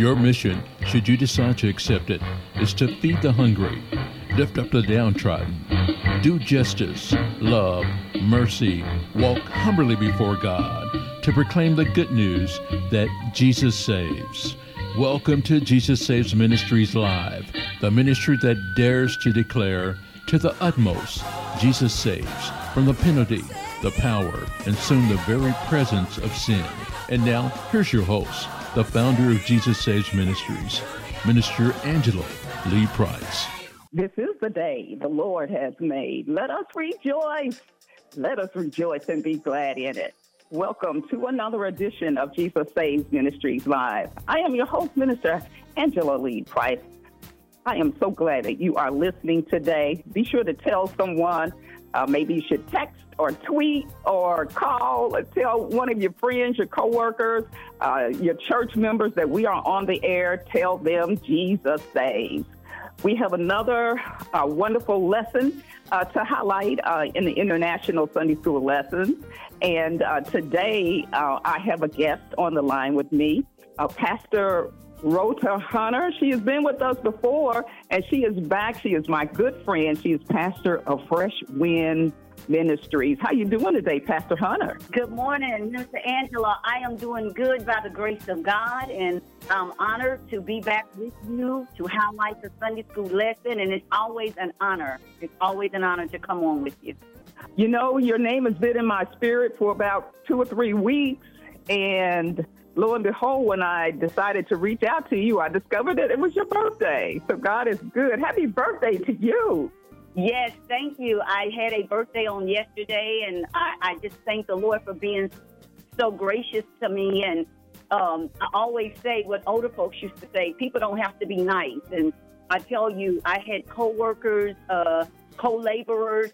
Your mission, should you decide to accept it, is to feed the hungry, lift up the downtrodden, do justice, love, mercy, walk humbly before God, to proclaim the good news that Jesus saves. Welcome to Jesus Saves Ministries Live, the ministry that dares to declare to the utmost Jesus saves from the penalty, the power, and soon the very presence of sin. And now, here's your host, the founder of Jesus Saves Ministries, Minister Angela Lee Price. This is the day the Lord has made. Let us rejoice. Let us rejoice and be glad in it. Welcome to another edition of Jesus Saves Ministries Live. I am your host, Minister Angela Lee Price. I am so glad that you are listening today. Be sure to tell someone. Uh, maybe you should text or tweet or call or tell one of your friends, your coworkers, uh, your church members that we are on the air. Tell them Jesus saves. We have another uh, wonderful lesson uh, to highlight uh, in the International Sunday School Lessons. And uh, today uh, I have a guest on the line with me, uh, Pastor Rhoda Hunter. She has been with us before, and she is back. She is my good friend. She is pastor of Fresh Wind Ministries. How you doing today, Pastor Hunter? Good morning, Mr. Angela. I am doing good by the grace of God, and I'm honored to be back with you to highlight the Sunday school lesson. And it's always an honor. It's always an honor to come on with you. You know, your name has been in my spirit for about two or three weeks, and lo and behold, when I decided to reach out to you, I discovered that it was your birthday. So God is good. Happy birthday to you. Yes, thank you. I had a birthday on yesterday, and I, I just thank the Lord for being so gracious to me. And um, I always say what older folks used to say: people don't have to be nice. And I tell you, I had coworkers, uh, co-laborers,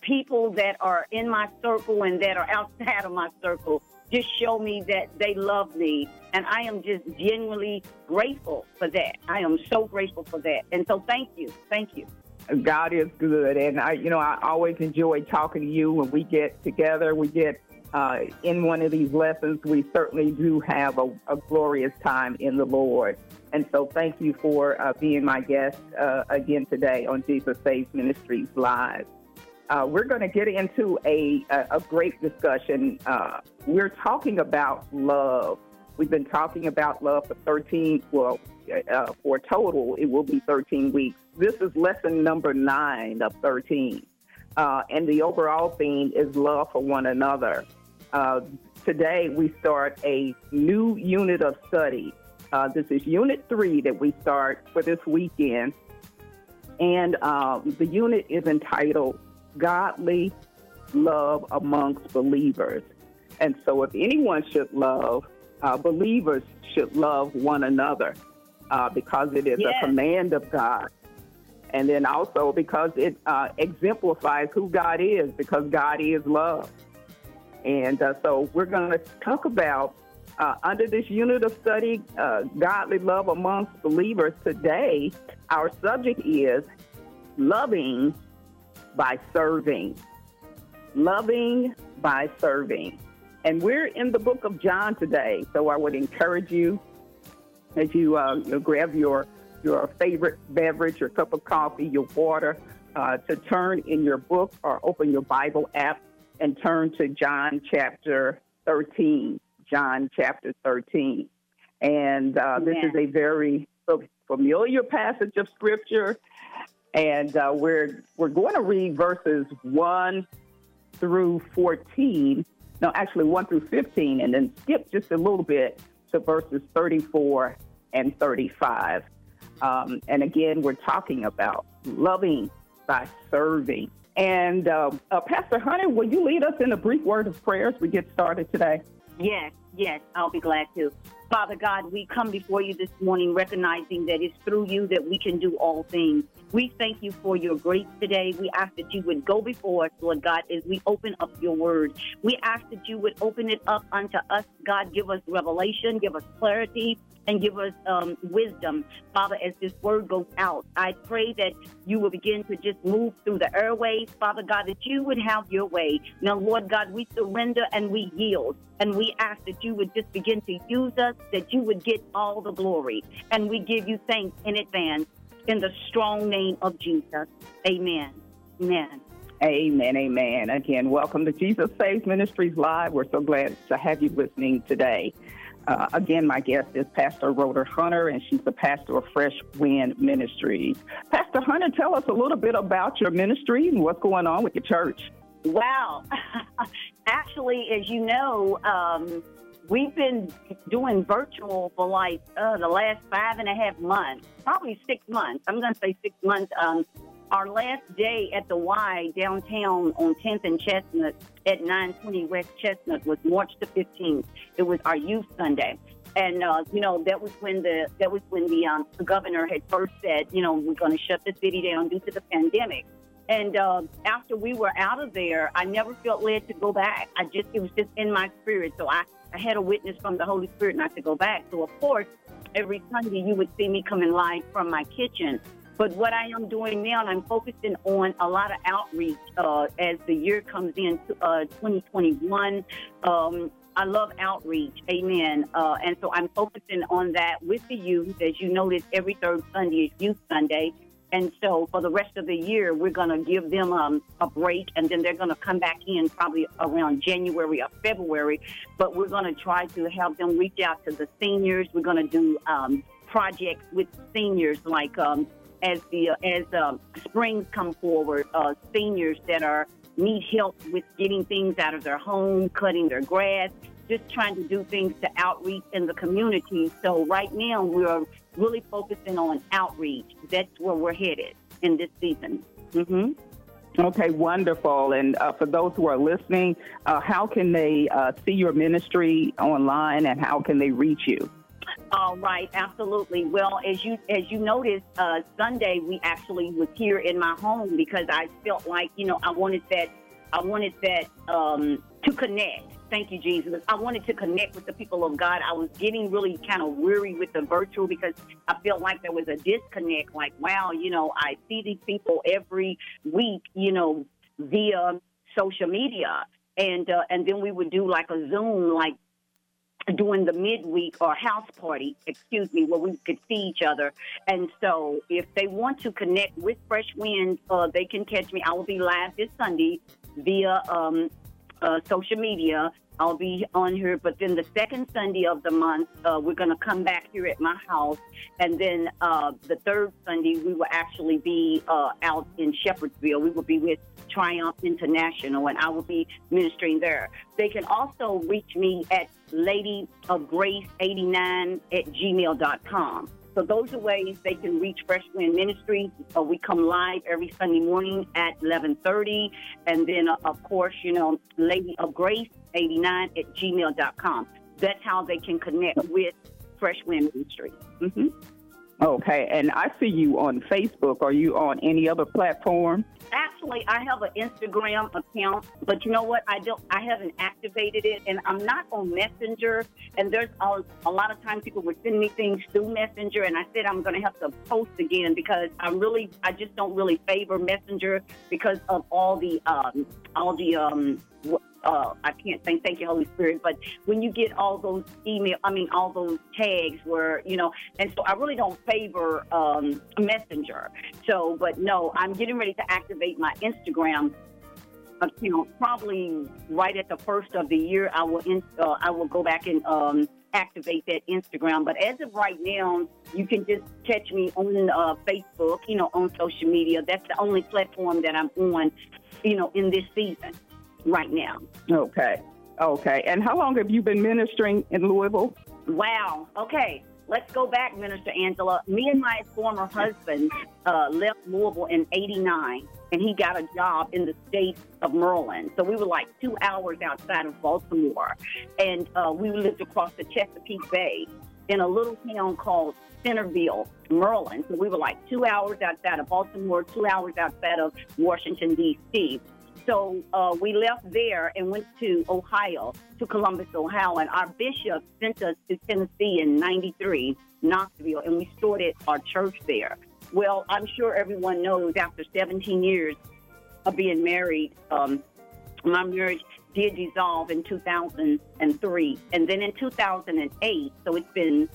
people that are in my circle and that are outside of my circle. Just show me that they love me, and I am just genuinely grateful for that. I am so grateful for that, and so thank you, thank you. God is good, and I, you know, I always enjoy talking to you when we get together. We get uh, in one of these lessons. We certainly do have a, a, glorious time in the Lord, and so thank you for uh, being my guest uh, again today on Jesus Saves Ministries Live. Uh, we're going to get into a, a, a great discussion. Uh, we're talking about love. We've been talking about love for 13, well, uh, for total, it will be 13 weeks. This is lesson number nine of 13. Uh, and the overall theme is love for one another. Uh, today, we start a new unit of study. Uh, this is unit three that we start for this weekend. And um, the unit is entitled Godly Love Amongst Believers. And so, if anyone should love, uh, believers should love one another uh, because it is yes. a command of God. And then also because it uh, exemplifies who God is, because God is love. And uh, so we're going to talk about, uh, under this unit of study, uh, godly love amongst believers today. Our subject is loving by serving. Loving by serving. And we're in the book of John today, so I would encourage you as you, uh, you know, grab your your favorite beverage, your cup of coffee, your water, uh, to turn in your book or open your Bible app and turn to John chapter 13. John chapter 13. And uh, this is a very familiar passage of Scripture. And uh, we're, we're going to read verses 1 through 14. No, actually 1 through 15, and then skip just a little bit to verses 34 and 35. Um, and again, we're talking about loving by serving. And uh, uh, Pastor Hunter, will you lead us in a brief word of prayer as we get started today? Yes, yes, I'll be glad to. Father God, we come before you this morning recognizing that it's through you that we can do all things. We thank you for your grace today. We ask that you would go before us, Lord God, as we open up your word. We ask that you would open it up unto us, God. Give us revelation, give us clarity, and give us um, wisdom, Father, as this word goes out. I pray that you will begin to just move through the airways, Father God, that you would have your way. Now, Lord God, we surrender and we yield. And we ask that you would just begin to use us that you would get all the glory. And we give you thanks in advance in the strong name of Jesus. Amen. Amen. Amen. Amen. Again, welcome to Jesus Saves Ministries Live. We're so glad to have you listening today. Uh, again, my guest is Pastor Rhoda Hunter, and she's the pastor of Fresh Wind Ministries. Pastor Hunter, tell us a little bit about your ministry and what's going on with your church. Wow. Actually, as you know, um, we've been doing virtual for like uh, the last five and a half months, probably six months. I'm going to say six months. Um, our last day at the Y downtown on 10th and Chestnut at 920 West Chestnut was March the 15th. It was our youth Sunday. And uh, you know that was when the that was when the, um, governor had first said, you know, we're going to shut the city down due to the pandemic. And uh, after we were out of there, I never felt led to go back. I just it was just in my spirit. So I, I had a witness from the Holy Spirit not to go back. So of course, every Sunday you would see me coming live from my kitchen. But what I am doing now, I'm focusing on a lot of outreach uh, as the year comes in, uh, 2021. Um, I love outreach, amen. Uh, and so I'm focusing on that with the youth. As you notice, every third Sunday is Youth Sunday. And so for the rest of the year, we're going to give them um, a break and then they're going to come back in probably around January or February. But we're going to try to help them reach out to the seniors. We're going to do um, projects with seniors like um, as the uh, as um, springs come forward, uh, seniors that are need help with getting things out of their home, cutting their grass, just trying to do things to outreach in the community. So right now we're really focusing on outreach. That's where we're headed in this season. Mm-hmm. Okay, wonderful. And uh, for those who are listening, uh, how can they uh, see your ministry online and how can they reach you? All right, absolutely. Well, as you as you noticed, uh, Sunday we actually was here in my home because I felt like you know I wanted that I wanted that um, to connect. Thank you, Jesus. I wanted to connect with the people of God. I was getting really kind of weary with the virtual because I felt like there was a disconnect. Like, wow, you know, I see these people every week, you know, via social media, and uh, and then we would do like a Zoom, like doing the midweek or house party, excuse me, where we could see each other. And so if they want to connect with Fresh Winds, uh, they can catch me. I will be live this Sunday via um, uh, social media. I'll be on here, but then the second Sunday of the month, uh, we're going to come back here at my house. And then uh, the third Sunday, we will actually be uh, out in Shepherdsville. We will be with Triumph International, and I will be ministering there. They can also reach me at Lady of Grace 89 at gmail.com. So those are ways they can reach Fresh Wind Ministries. Uh, we come live every Sunday morning at 11:30, and then uh, of course, you know, Lady of Grace 89 at gmail.com. That's how they can connect with Fresh Wind Ministry. Mm-hmm. Okay, and I see you on Facebook. Are you on any other platform? Actually, I have an Instagram account, but you know what? I don't. I haven't activated it, and I'm not on Messenger. And there's a, a lot of times people would send me things through Messenger, and I said I'm going to have to post again because I really, I just don't really favor Messenger because of all the, um, all the um, uh, I can't think, thank you, Holy Spirit, but when you get all those email, I mean, all those tags where, you know, and so I really don't favor um, Messenger. So, but no, I'm getting ready to activate my Instagram account probably right at the first of the year. I will, in, uh, I will go back and, um, activate that Instagram. But as of right now, you can just catch me on uh, Facebook, you know, on social media. That's the only platform that I'm on, you know, in this season right now. Okay. Okay. And how long have you been ministering in Louisville? Wow. Okay. Let's go back, Minister Angela. Me and my former husband uh, left Louisville in 89, and he got a job in the state of Maryland. So we were like two hours outside of Baltimore. And uh, we lived across the Chesapeake Bay in a little town called Centreville, Maryland. So we were like two hours outside of Baltimore, two hours outside of Washington, D.C. So uh, we left there and went to Ohio, to Columbus, Ohio, and our bishop sent us to Tennessee in 93, Knoxville, and we started our church there. Well, I'm sure everyone knows after 17 years of being married, um, my marriage did dissolve in 2003. And then in 2008, so it's been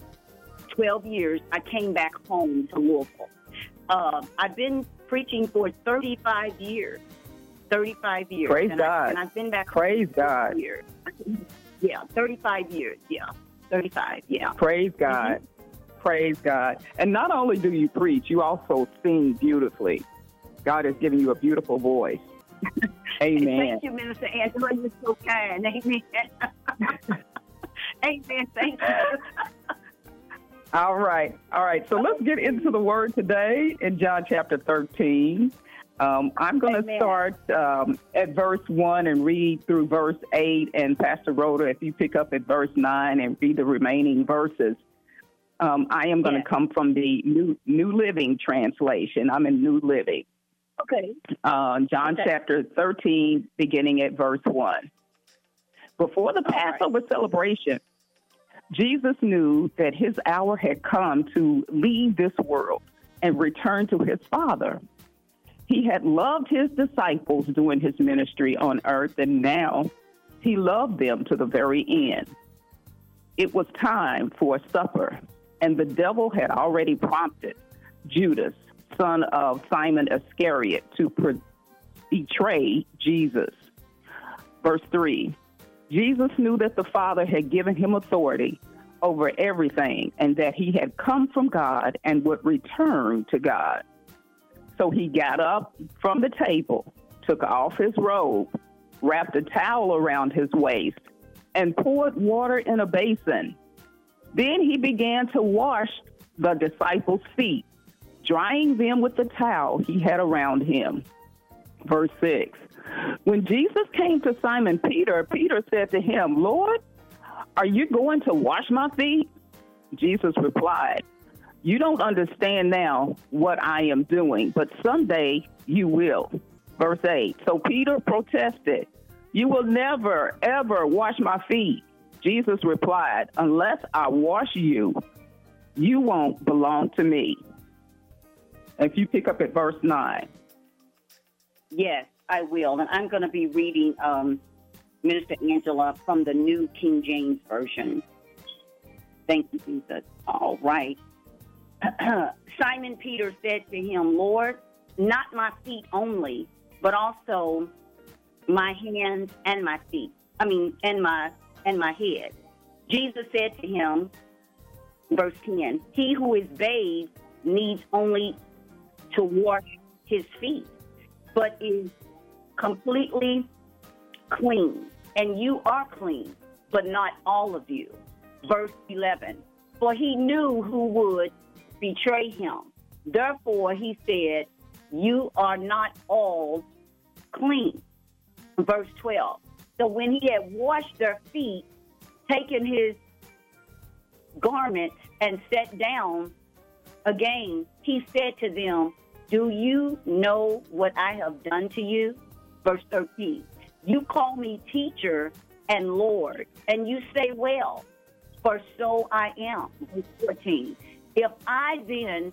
12 years, I came back home to Louisville. Uh, I've been preaching for 35 years. 35 years. Praise and God. I, and I've been back Praise God. years. Yeah, 35 years. Yeah, 35. Yeah. Praise mm-hmm. God. Praise God. And not only do you preach, you also sing beautifully. God has given you a beautiful voice. Amen. Thank you, Minister Angela. You're so kind. Amen. Amen. Thank you. All right. All right. So let's get into the word today in John chapter 13. Um, I'm going to start um, at verse 1 and read through verse 8. And Pastor Rhoda, if you pick up at verse 9 and read the remaining verses, um, I am going to Yes. come from the New, New Living Translation. I'm in New Living. Okay. uh, John Okay. chapter 13, beginning at verse 1. Before the All right. Passover celebration, Jesus knew that his hour had come to leave this world and return to his Father. He had loved his disciples during his ministry on earth, and now he loved them to the very end. It was time for supper, and the devil had already prompted Judas, son of Simon Iscariot, to pre- betray Jesus. Verse 3 Jesus knew that the Father had given him authority over everything and that he had come from God and would return to God. So he got up from the table, took off his robe, wrapped a towel around his waist, and poured water in a basin. Then he began to wash the disciples' feet, drying them with the towel he had around him. Verse 6 When Jesus came to Simon Peter, Peter said to him, Lord, are you going to wash my feet? Jesus replied, You don't understand now what I am doing, but someday you will. Verse 8 So Peter protested, You will never, ever wash my feet. Jesus replied, Unless I wash you, you won't belong to me. If you pick up at verse 9. Yes, I will. And I'm going to be reading um, Minister Angela from the New King James Version. Thank you, Jesus. All right. Simon Peter said to him, Lord, not my feet only, but also my hands and my feet. I mean, and my and my head. Jesus said to him, verse 10, He who is bathed needs only to wash his feet, but is completely clean. And you are clean, but not all of you. Verse 11, For he knew who would betray him. Therefore, he said, You are not all clean. Verse 12, So when he had washed their feet, taken his garments, and sat down again, he said to them, Do you know what I have done to you? Verse 13, You call me teacher and Lord, and you say, Well, for so I am. Verse 14, If I then,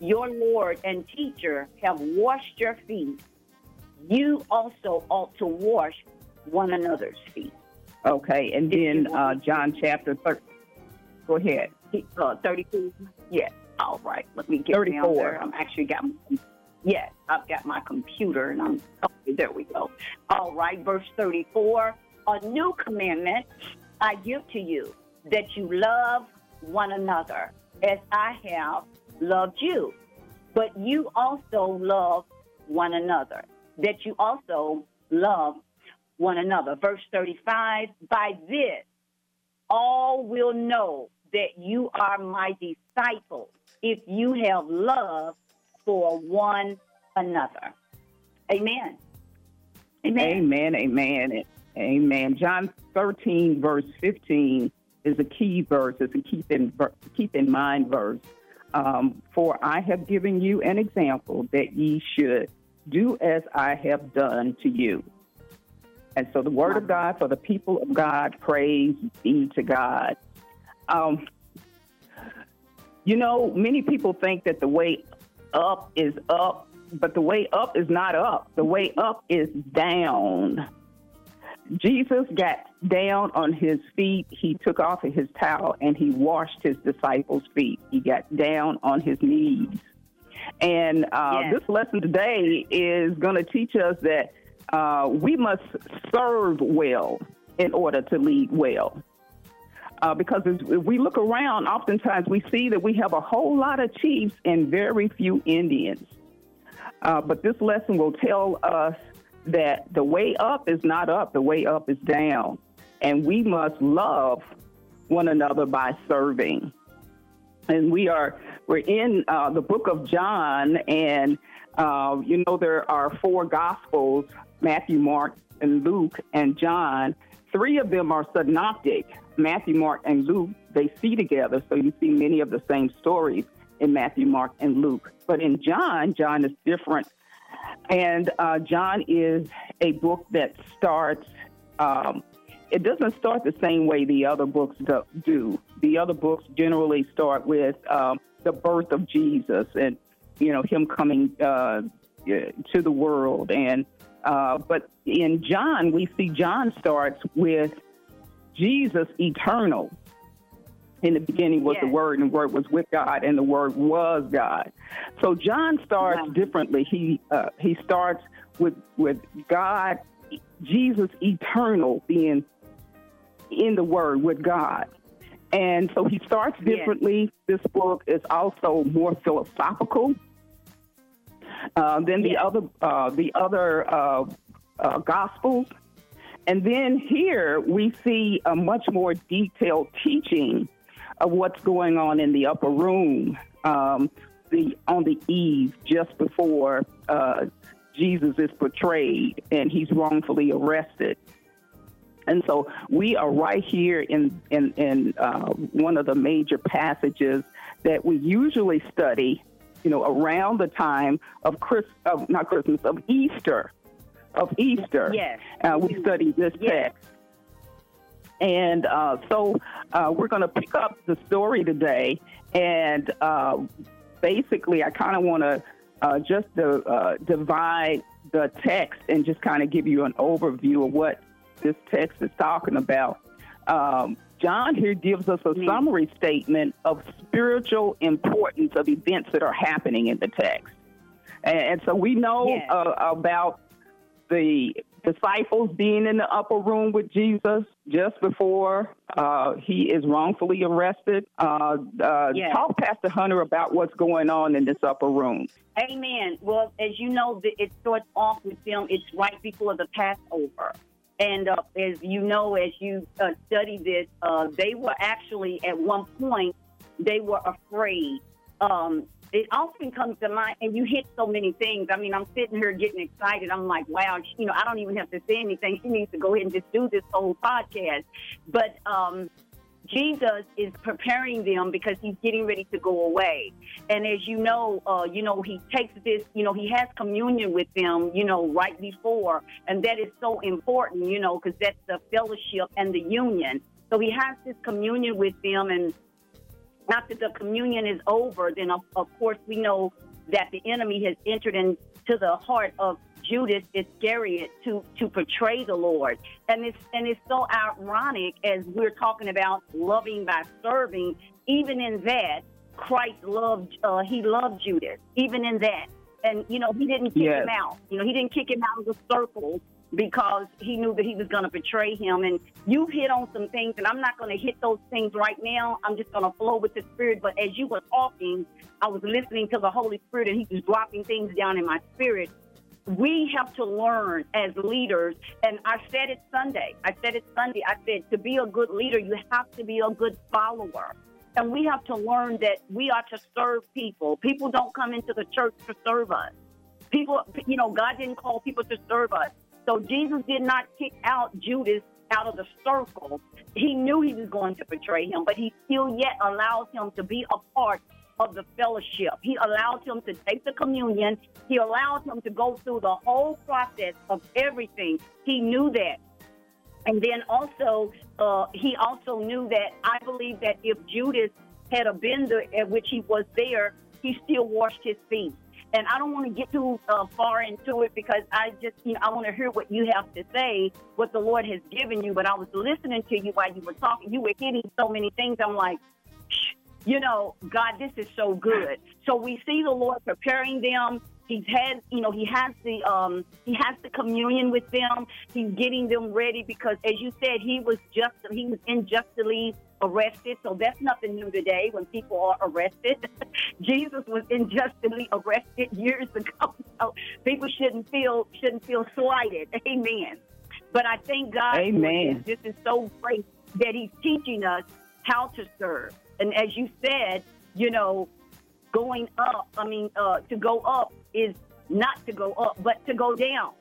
your Lord and teacher, have washed your feet, you also ought to wash one another's feet. Okay, and then uh, John chapter 30. Go ahead. Uh, 32? Yes. All right. Let me get 34. down there. I'm actually got my, yes, I've got my computer and I'm, okay, there we go. All right. Verse 34. A new commandment I give to you that you love one another as I have loved you. But you also love one another. That you also love one another. Verse 35. By this, all will know that you are my disciples if you have love for one another. Amen. Amen. Amen, amen, amen. John 13, verse 15 is a key verse. It's a keep in, keep in mind verse. Um, For I have given you an example that ye should do as I have done to you. And so the word of God for the people of God, praise be to God. Um, you know, many people think that the way up is up, but the way up is not up. The way up is down. Jesus got down on his feet. He took off his towel and he washed his disciples' feet. He got down on his knees. And uh, Yes. this lesson today is going to teach us that uh, we must serve well in order to lead well. Uh, because if we look around, oftentimes we see that we have a whole lot of chiefs and very few Indians. Uh, but this lesson will tell us that the way up is not up, the way up is down. And we must love one another by serving. And we are we're in uh, the book of John, and uh, you know there are four gospels: Matthew, Mark, and Luke, and John. Three of them are synoptic. Matthew, Mark, and Luke. They see together, so you see many of the same stories in Matthew, Mark, and Luke. But in John, John is different and uh, John is a book that starts. Um, it doesn't start the same way the other books do. The other books generally start with um, the birth of Jesus and you know him coming uh, to the world. And uh, but in John, we see John starts with Jesus eternal. In the beginning was the Word, and the Word was with God, and the Word was God. So John starts Wow. differently. He uh, he starts with with God, Jesus eternal being in the Word with God, and so he starts Yes. differently. This book is also more philosophical uh, than the Yes. other uh, the other uh, uh, gospels. And then here we see a much more detailed teaching of what's going on in the upper room, um, the on the eve just before uh, Jesus is portrayed and he's wrongfully arrested. And so we are right here in in, in uh, one of the major passages that we usually study, you know, around the time of Chris, of, not Christmas, of Easter, of Easter. Yes. Uh, we study this Yes. text. And uh, so uh, we're going to pick up the story today. And uh, basically, I kind of want to uh, just uh, divide the text and just kind of give you an overview of what this text is talking about. Um, John here gives us a Mm. summary statement of spiritual importance of events that are happening in the text. And, and so we know Yes. uh, about the disciples being in the upper room with Jesus just before uh, he is wrongfully arrested. Uh, uh, Yes. Talk, Pastor Hunter, about what's going on in this upper room. Amen. Well, as you know, it starts off with them. It's right before the Passover. And uh, as you know, as you uh, study this, uh, they were actually at one point they were afraid. Um, it often comes to mind, and you hit so many things. I mean, I'm sitting here getting excited. I'm like, wow, you know, I don't even have to say anything. She needs to go ahead and just do this whole podcast. But um, Jesus is preparing them because he's getting ready to go away. And as you know, uh, you know, he takes this, you know, he has communion with them, you know, right before. And that is so important, you know, because that's the fellowship and the union. So he has this communion with them. And after the communion is over, then of, of course we know that the enemy has entered into the heart of Judas Iscariot to to portray the Lord, and it's and it's so ironic as we're talking about loving by serving. Even in that, Christ loved uh, he loved Judas. Even in that, and you know he didn't kick Yes. him out. You know he didn't kick him out of the circle because he knew that he was going to betray him. And you hit on some things, and I'm not going to hit those things right now. I'm just going to flow with the Spirit. But as you were talking, I was listening to the Holy Spirit, and He was dropping things down in my spirit. We have to learn as leaders, and I said it Sunday. I said it Sunday. I said to be a good leader, you have to be a good follower. And we have to learn that we are to serve people. People don't come into the church to serve us. People, you know, God didn't call people to serve us. So Jesus did not kick out Judas out of the circle. He knew he was going to betray him, but he still yet allowed him to be a part of the fellowship. He allowed him to take the communion. He allowed him to go through the whole process of everything. He knew that. And then also, uh, he also knew that I believe that if Judas had a been there, at which he was there, he still washed his feet. And I don't want to get too uh, far into it because I just, you know, I want to hear what you have to say, what the Lord has given you. But I was listening to you while you were talking. You were hitting so many things. I'm like, you know, God, this is so good. So we see the Lord preparing them. He's had, you know, he has the um, he has the communion with them. He's getting them ready because, as you said, he was just he was unjustly arrested. So that's nothing new today when people are arrested. Jesus was unjustly arrested years ago. So people shouldn't feel shouldn't feel slighted. Amen. But I thank God. Amen. This. is so great that He's teaching us how to serve. And as you said, you know, going up. I mean, uh, to go up is not to go up, but to go down.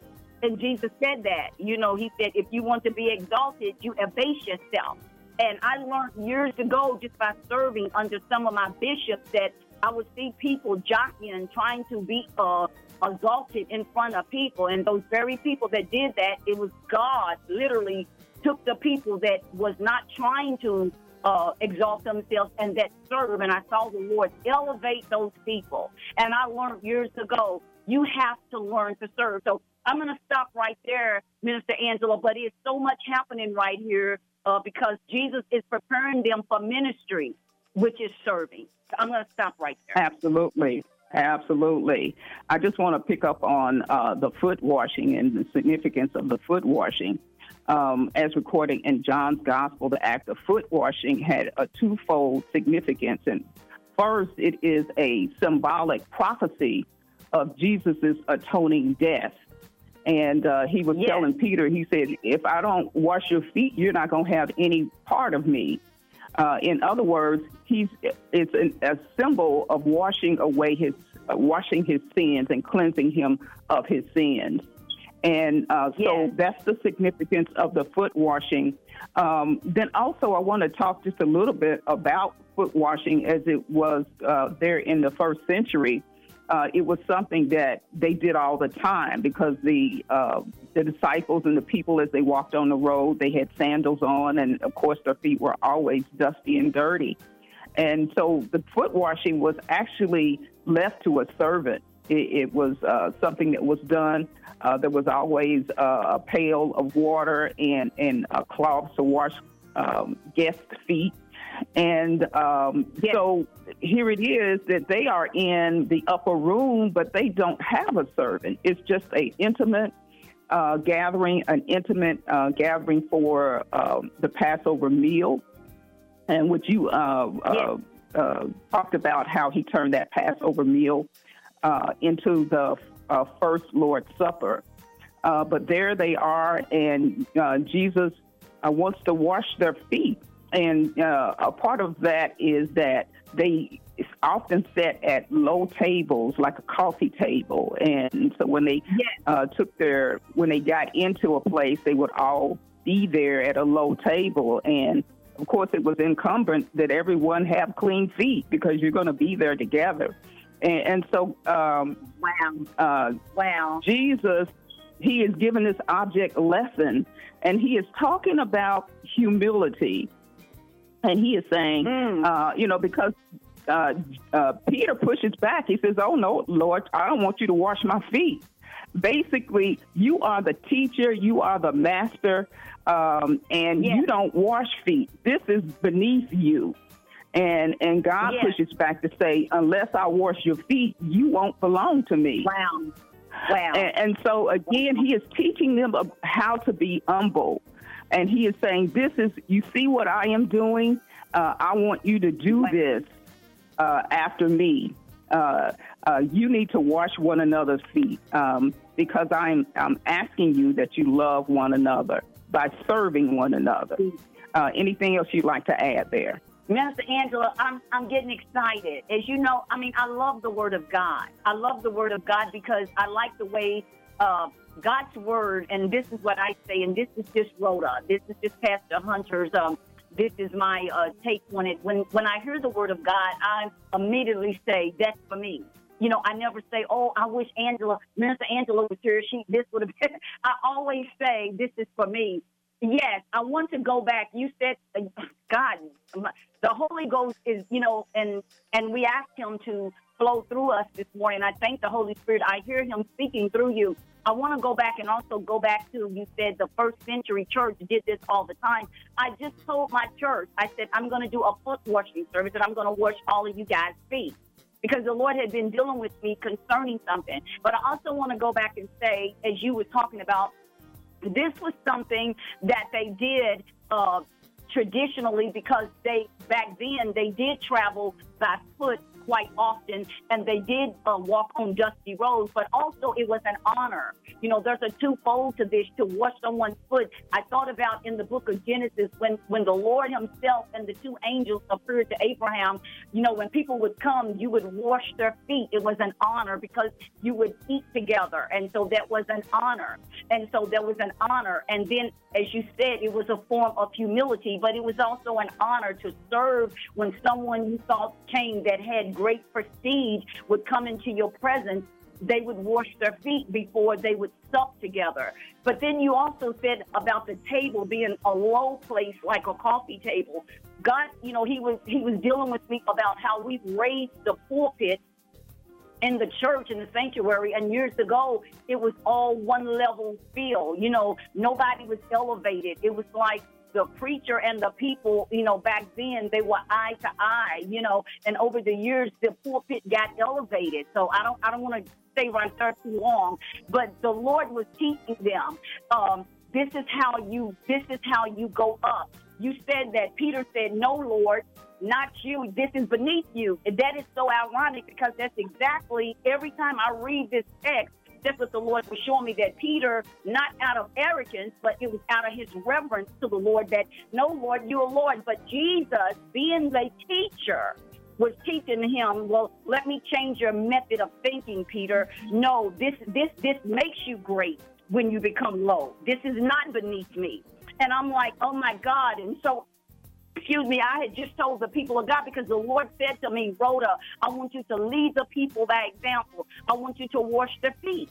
And Jesus said that. You know, He said, if you want to be exalted, you abase yourself. And I learned years ago just by serving under some of my bishops that I would see people jockeying, trying to be uh, exalted in front of people. And those very people that did that, it was God literally took the people that was not trying to uh, exalt themselves and that serve. And I saw the Lord elevate those people. And I learned years ago, you have to learn to serve. So I'm going to stop right there, Minister Angela, but it's so much happening right here uh, because Jesus is preparing them for ministry, which is serving. So I'm going to stop right there. Absolutely. Absolutely. I just want to pick up on uh, the foot washing and the significance of the foot washing. Um, as recorded in John's Gospel, the act of foot washing had a twofold significance. And first, it is a symbolic prophecy of Jesus' atoning death. And uh, he was Yes. telling Peter, he said, If I don't wash your feet, you're not going to have any part of me. Uh, in other words, he's it's an, a symbol of washing away his uh, washing his sins and cleansing him of his sins. And uh, so Yes. that's the significance of the foot washing. Um, then also, I want to talk just a little bit about foot washing as it was uh, there in the first century. Uh, it was something that they did all the time because the uh, the disciples and the people, as they walked on the road, they had sandals on, and of course, their feet were always dusty and dirty. And so, the foot washing was actually left to a servant. It, it was uh, something that was done. Uh, there was always uh, a pail of water and and a cloth to wash um, guest feet. And um, Yes. so here it is that they are in the upper room, but they don't have a servant. It's just a intimate uh, gathering, an intimate uh, gathering for um, the Passover meal, and what you uh, uh, uh, talked about how he turned that Passover meal uh, into the uh, first Lord's Supper. Uh, but there they are, and uh, Jesus uh, wants to wash their feet. And uh, a part of that is that they often sat at low tables, like a coffee table. And so when they Yes. uh, took their, when they got into a place, they would all be there at a low table. And of course, it was incumbent that everyone have clean feet because you're going to be there together. And, and so um, Wow. uh, Wow. Jesus, he is giving this object lesson, and he is talking about humility. And he is saying, Mm. uh, you know, because uh, uh, Peter pushes back. He says, Oh, no, Lord, I don't want you to wash my feet. Basically, you are the teacher, you are the master, um, and Yes. you don't wash feet. This is beneath you. And and God Yes. pushes back to say, unless I wash your feet, you won't belong to me. Wow. Wow. And, and so again, he is teaching them how to be humble, and he is saying, "This is you see what I am doing. Uh, I want you to do this uh, after me. Uh, uh, you need to wash one another's feet um, because I'm I'm asking you that you love one another by serving one another. Uh, anything else you'd like to add there? Minister Angela, I'm I'm getting excited. As you know, I mean, I love the Word of God. I love the Word of God because I like the way uh, God's Word, and this is what I say, and this is just Rhoda. This is just Pastor Hunter's. Um, this is my uh, take on it. When when I hear the Word of God, I immediately say that's for me. You know, I never say, "Oh, I wish Angela, Minister Angela was here. She this would have been." I always say, "This is for me." Yes, I want to go back. You said, uh, God, the Holy Ghost is, you know, and and we asked Him to flow through us this morning. I thank the Holy Spirit. I hear Him speaking through you. I want to go back and also go back to you said the first century church did this all the time. I just told my church, I said, I'm going to do a foot washing service and I'm going to wash all of you guys' feet because the Lord had been dealing with me concerning something. But I also want to go back and say, as you were talking about, this was something that they did uh, traditionally because they back then they did travel by foot quite often, and they did uh, walk on dusty roads, but also it was an honor. You know, there's a twofold to this to wash someone's foot. I thought about in the book of Genesis when, when the Lord Himself and the two angels appeared to Abraham. You know, when people would come, you would wash their feet. It was an honor because you would eat together. And so that was an honor. And so there was an honor. And then, as you said, it was a form of humility, but it was also an honor to serve when someone you thought came that had great prestige would come into your presence, they would wash their feet before they would sup together. But then you also said about the table being a low place like a coffee table. God, you know, he was he was dealing with me about how we've raised the pulpit in the church in the sanctuary and years ago it was all one level feel you know nobody was elevated it was like the preacher and the people, you know, back then they were eye to eye, you know, and over the years the pulpit got elevated. So I don't I don't want to stay right there too long, but the Lord was teaching them. Um, this is how you this is how you go up. You said that Peter said, "No, Lord, not you. This is beneath you." And that is so ironic because that's exactly every time I read this text, that's what the Lord was showing me that Peter, not out of arrogance, but it was out of his reverence to the Lord that, no, Lord, you're Lord. But Jesus, being the teacher, was teaching him, well, let me change your method of thinking, Peter. No, this this this makes you great when you become low. This is not beneath me. And I'm like, oh my God. And so excuse me, I had just told the people of God because the Lord said to me, Rhoda, I want you to lead the people by example. I want you to wash their feet.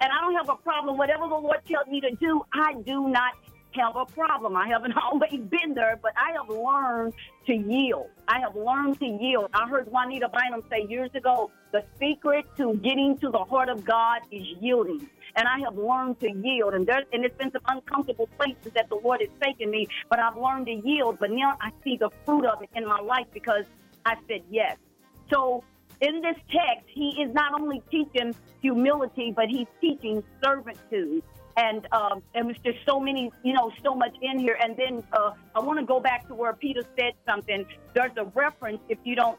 And I don't have a problem. Whatever the Lord tells me to do, I do not have a problem. I haven't always been there, but I have learned to yield. I have learned to yield. I heard Juanita Bynum say years ago, the secret to getting to the heart of God is yielding and I have learned to yield. And there's and it's been some uncomfortable places that the Lord has taken me, but I've learned to yield. But now I see the fruit of it in my life because I said yes. So in this text, he is not only teaching humility, but he's teaching servitude. And um, and there's just so many, you know, so much in here. And then uh, I want to go back to where Peter said something. There's a reference, if you don't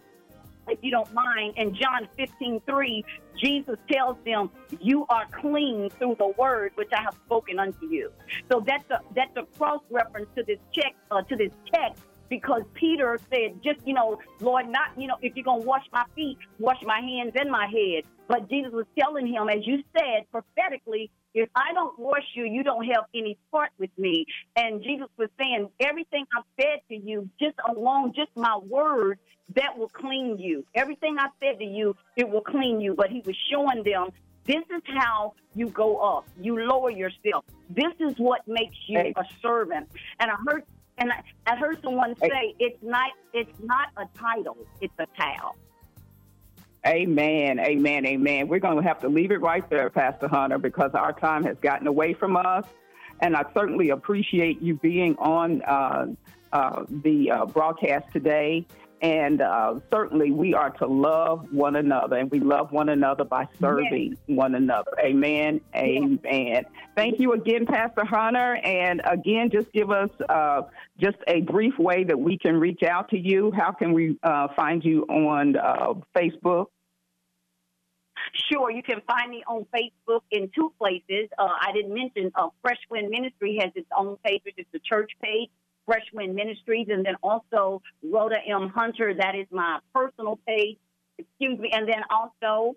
if you don't mind. In John 15, 3, Jesus tells them, You are clean through the word which I have spoken unto you. So that's a that's a cross reference to this check uh, to this text because Peter said, just, you know, Lord, not, you know, if you're going to wash my feet, wash my hands and my head. But Jesus was telling him, as you said prophetically, if I don't wash you, you don't have any part with me. And Jesus was saying, everything I've said to you, just alone, just my word, that will clean you. Everything I said to you, it will clean you. But he was showing them this is how you go up. You lower yourself. This is what makes you a servant. And I heard and I, I heard someone say it's not it's not a title, it's a towel. Amen, amen, amen. We're going to have to leave it right there, Pastor Hunter, because our time has gotten away from us. And I certainly appreciate you being on uh, uh, the uh, broadcast today. And uh, certainly we are to love one another, and we love one another by serving yes. one another. Amen. Amen. Yes. Thank you again, Pastor Hunter. And again, just give us uh, just a brief way that we can reach out to you. How can we uh, find you on uh, Facebook? Sure, you can find me on Facebook in two places. Uh, I didn't mention uh, Fresh Wind Ministry has its own page, which is the church page. Fresh Wind Ministries, and then also Rhoda M. Hunter. That is my personal page. Excuse me. And then also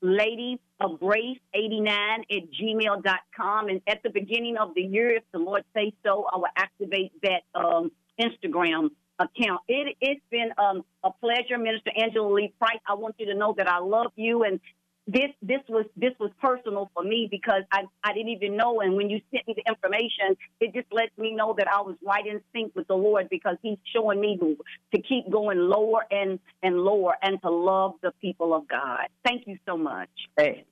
Ladies of Grace 89 at gmail.com. And at the beginning of the year, if the Lord say so, I will activate that um, Instagram account. It, has been um, a pleasure, Minister Angela Lee Price. I want you to know that I love you and this this was this was personal for me because I, I didn't even know and when you sent me the information it just lets me know that I was right in sync with the Lord because he's showing me to, to keep going lower and and lower and to love the people of God. Thank you so much. Hey.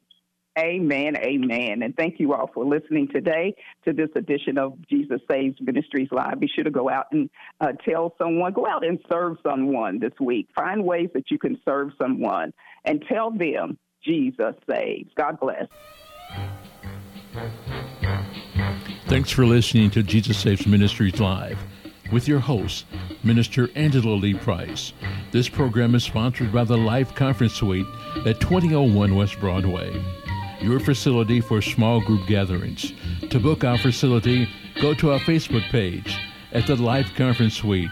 Amen, amen. And thank you all for listening today to this edition of Jesus Saves Ministries Live. Be sure to go out and uh, tell someone, go out and serve someone this week. Find ways that you can serve someone and tell them Jesus saves. God bless. Thanks for listening to Jesus Saves Ministries Live with your host, Minister Angela Lee Price. This program is sponsored by the Life Conference Suite at 2001 West Broadway, your facility for small group gatherings. To book our facility, go to our Facebook page at the Life Conference Suite.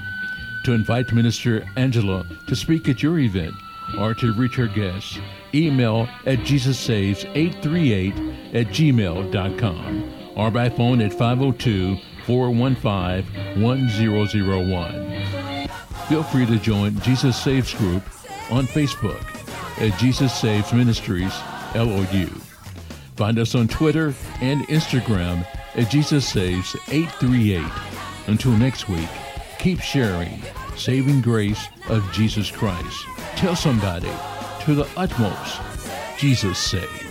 To invite Minister Angela to speak at your event or to reach her guests, email at jesussaves838 at gmail.com or by phone at 502 415 1001. Feel free to join Jesus Saves Group on Facebook at Jesus Saves Ministries LOU. Find us on Twitter and Instagram at Jesus Saves 838. Until next week, keep sharing saving grace of Jesus Christ. Tell somebody to the utmost Jesus saves.